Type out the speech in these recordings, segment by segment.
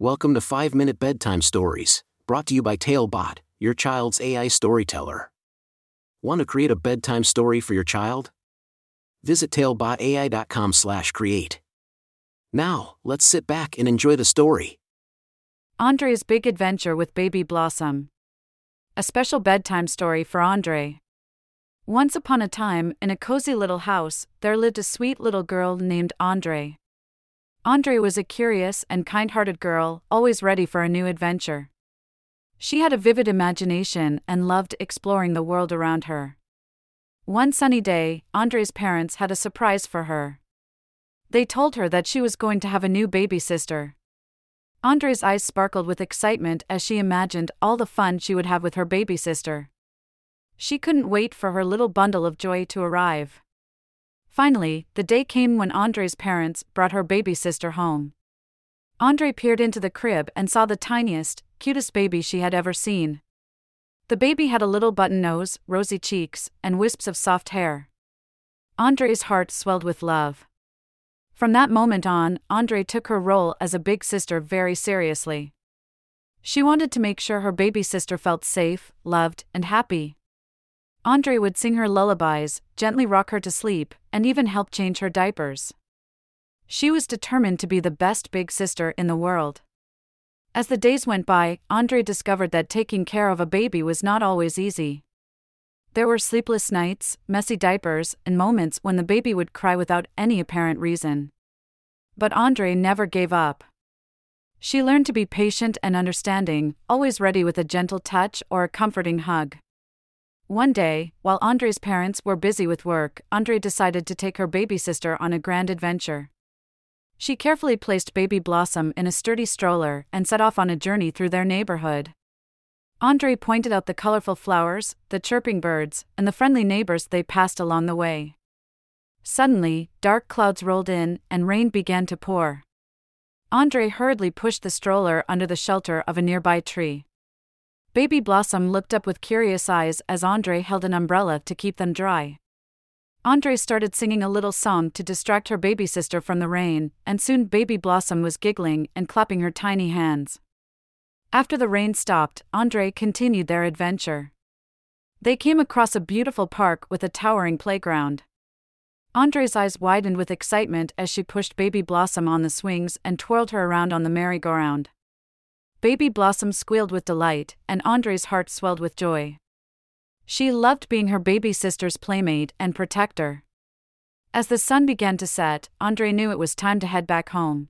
Welcome to 5 Minute Bedtime Stories, brought to you by Talebot, your child's AI storyteller. Want to create a bedtime story for your child? Visit talebotai.com/create. Now, let's sit back and enjoy the story. Andre's Big Adventure with Baby Blossom. A special bedtime story for Andre. Once upon a time, in a cozy little house, there lived a sweet little girl named Andre. Andre was a curious and kind hearted girl, always ready for a new adventure. She had a vivid imagination and loved exploring the world around her. One sunny day, Andre's parents had a surprise for her. They told her that she was going to have a new baby sister. Andre's eyes sparkled with excitement as she imagined all the fun she would have with her baby sister. She couldn't wait for her little bundle of joy to arrive. Finally, the day came when Andre's parents brought her baby sister home. Andre peered into the crib and saw the tiniest, cutest baby she had ever seen. The baby had a little button nose, rosy cheeks, and wisps of soft hair. Andre's heart swelled with love. From that moment on, Andre took her role as a big sister very seriously. She wanted to make sure her baby sister felt safe, loved, and happy. Andre would sing her lullabies, gently rock her to sleep, and even help change her diapers. She was determined to be the best big sister in the world. As the days went by, Andre discovered that taking care of a baby was not always easy. There were sleepless nights, messy diapers, and moments when the baby would cry without any apparent reason. But Andre never gave up. She learned to be patient and understanding, always ready with a gentle touch or a comforting hug. One day, while Andre's parents were busy with work, Andre decided to take her baby sister on a grand adventure. She carefully placed baby Blossom in a sturdy stroller and set off on a journey through their neighborhood. Andre pointed out the colorful flowers, the chirping birds, and the friendly neighbors they passed along the way. Suddenly, dark clouds rolled in and rain began to pour. Andre hurriedly pushed the stroller under the shelter of a nearby tree. Baby Blossom looked up with curious eyes as Andre held an umbrella to keep them dry. Andre started singing a little song to distract her baby sister from the rain, and soon Baby Blossom was giggling and clapping her tiny hands. After the rain stopped, Andre continued their adventure. They came across a beautiful park with a towering playground. Andre's eyes widened with excitement as she pushed Baby Blossom on the swings and twirled her around on the merry-go-round. Baby Blossom squealed with delight, and Andre's heart swelled with joy. She loved being her baby sister's playmate and protector. As the sun began to set, Andre knew it was time to head back home.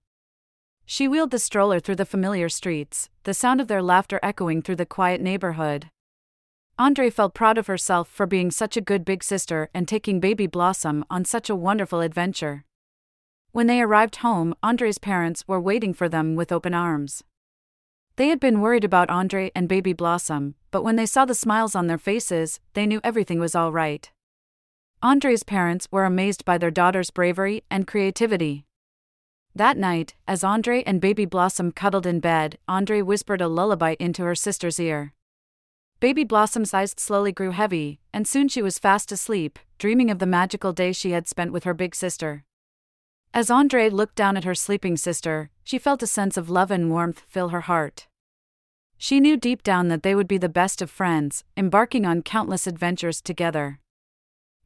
She wheeled the stroller through the familiar streets, the sound of their laughter echoing through the quiet neighborhood. Andre felt proud of herself for being such a good big sister and taking baby Blossom on such a wonderful adventure. When they arrived home, Andre's parents were waiting for them with open arms. They had been worried about Andre and baby Blossom, but when they saw the smiles on their faces, they knew everything was all right. Andre's parents were amazed by their daughter's bravery and creativity. That night, as Andre and baby Blossom cuddled in bed, Andre whispered a lullaby into her sister's ear. Baby Blossom's eyes slowly grew heavy, and soon she was fast asleep, dreaming of the magical day she had spent with her big sister. As Andre looked down at her sleeping sister, she felt a sense of love and warmth fill her heart. She knew deep down that they would be the best of friends, embarking on countless adventures together.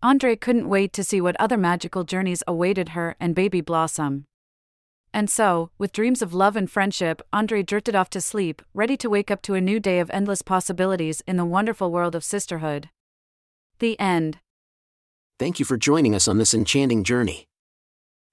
Andre couldn't wait to see what other magical journeys awaited her and baby Blossom. And so, with dreams of love and friendship, Andre drifted off to sleep, ready to wake up to a new day of endless possibilities in the wonderful world of sisterhood. The end. Thank you for joining us on this enchanting journey.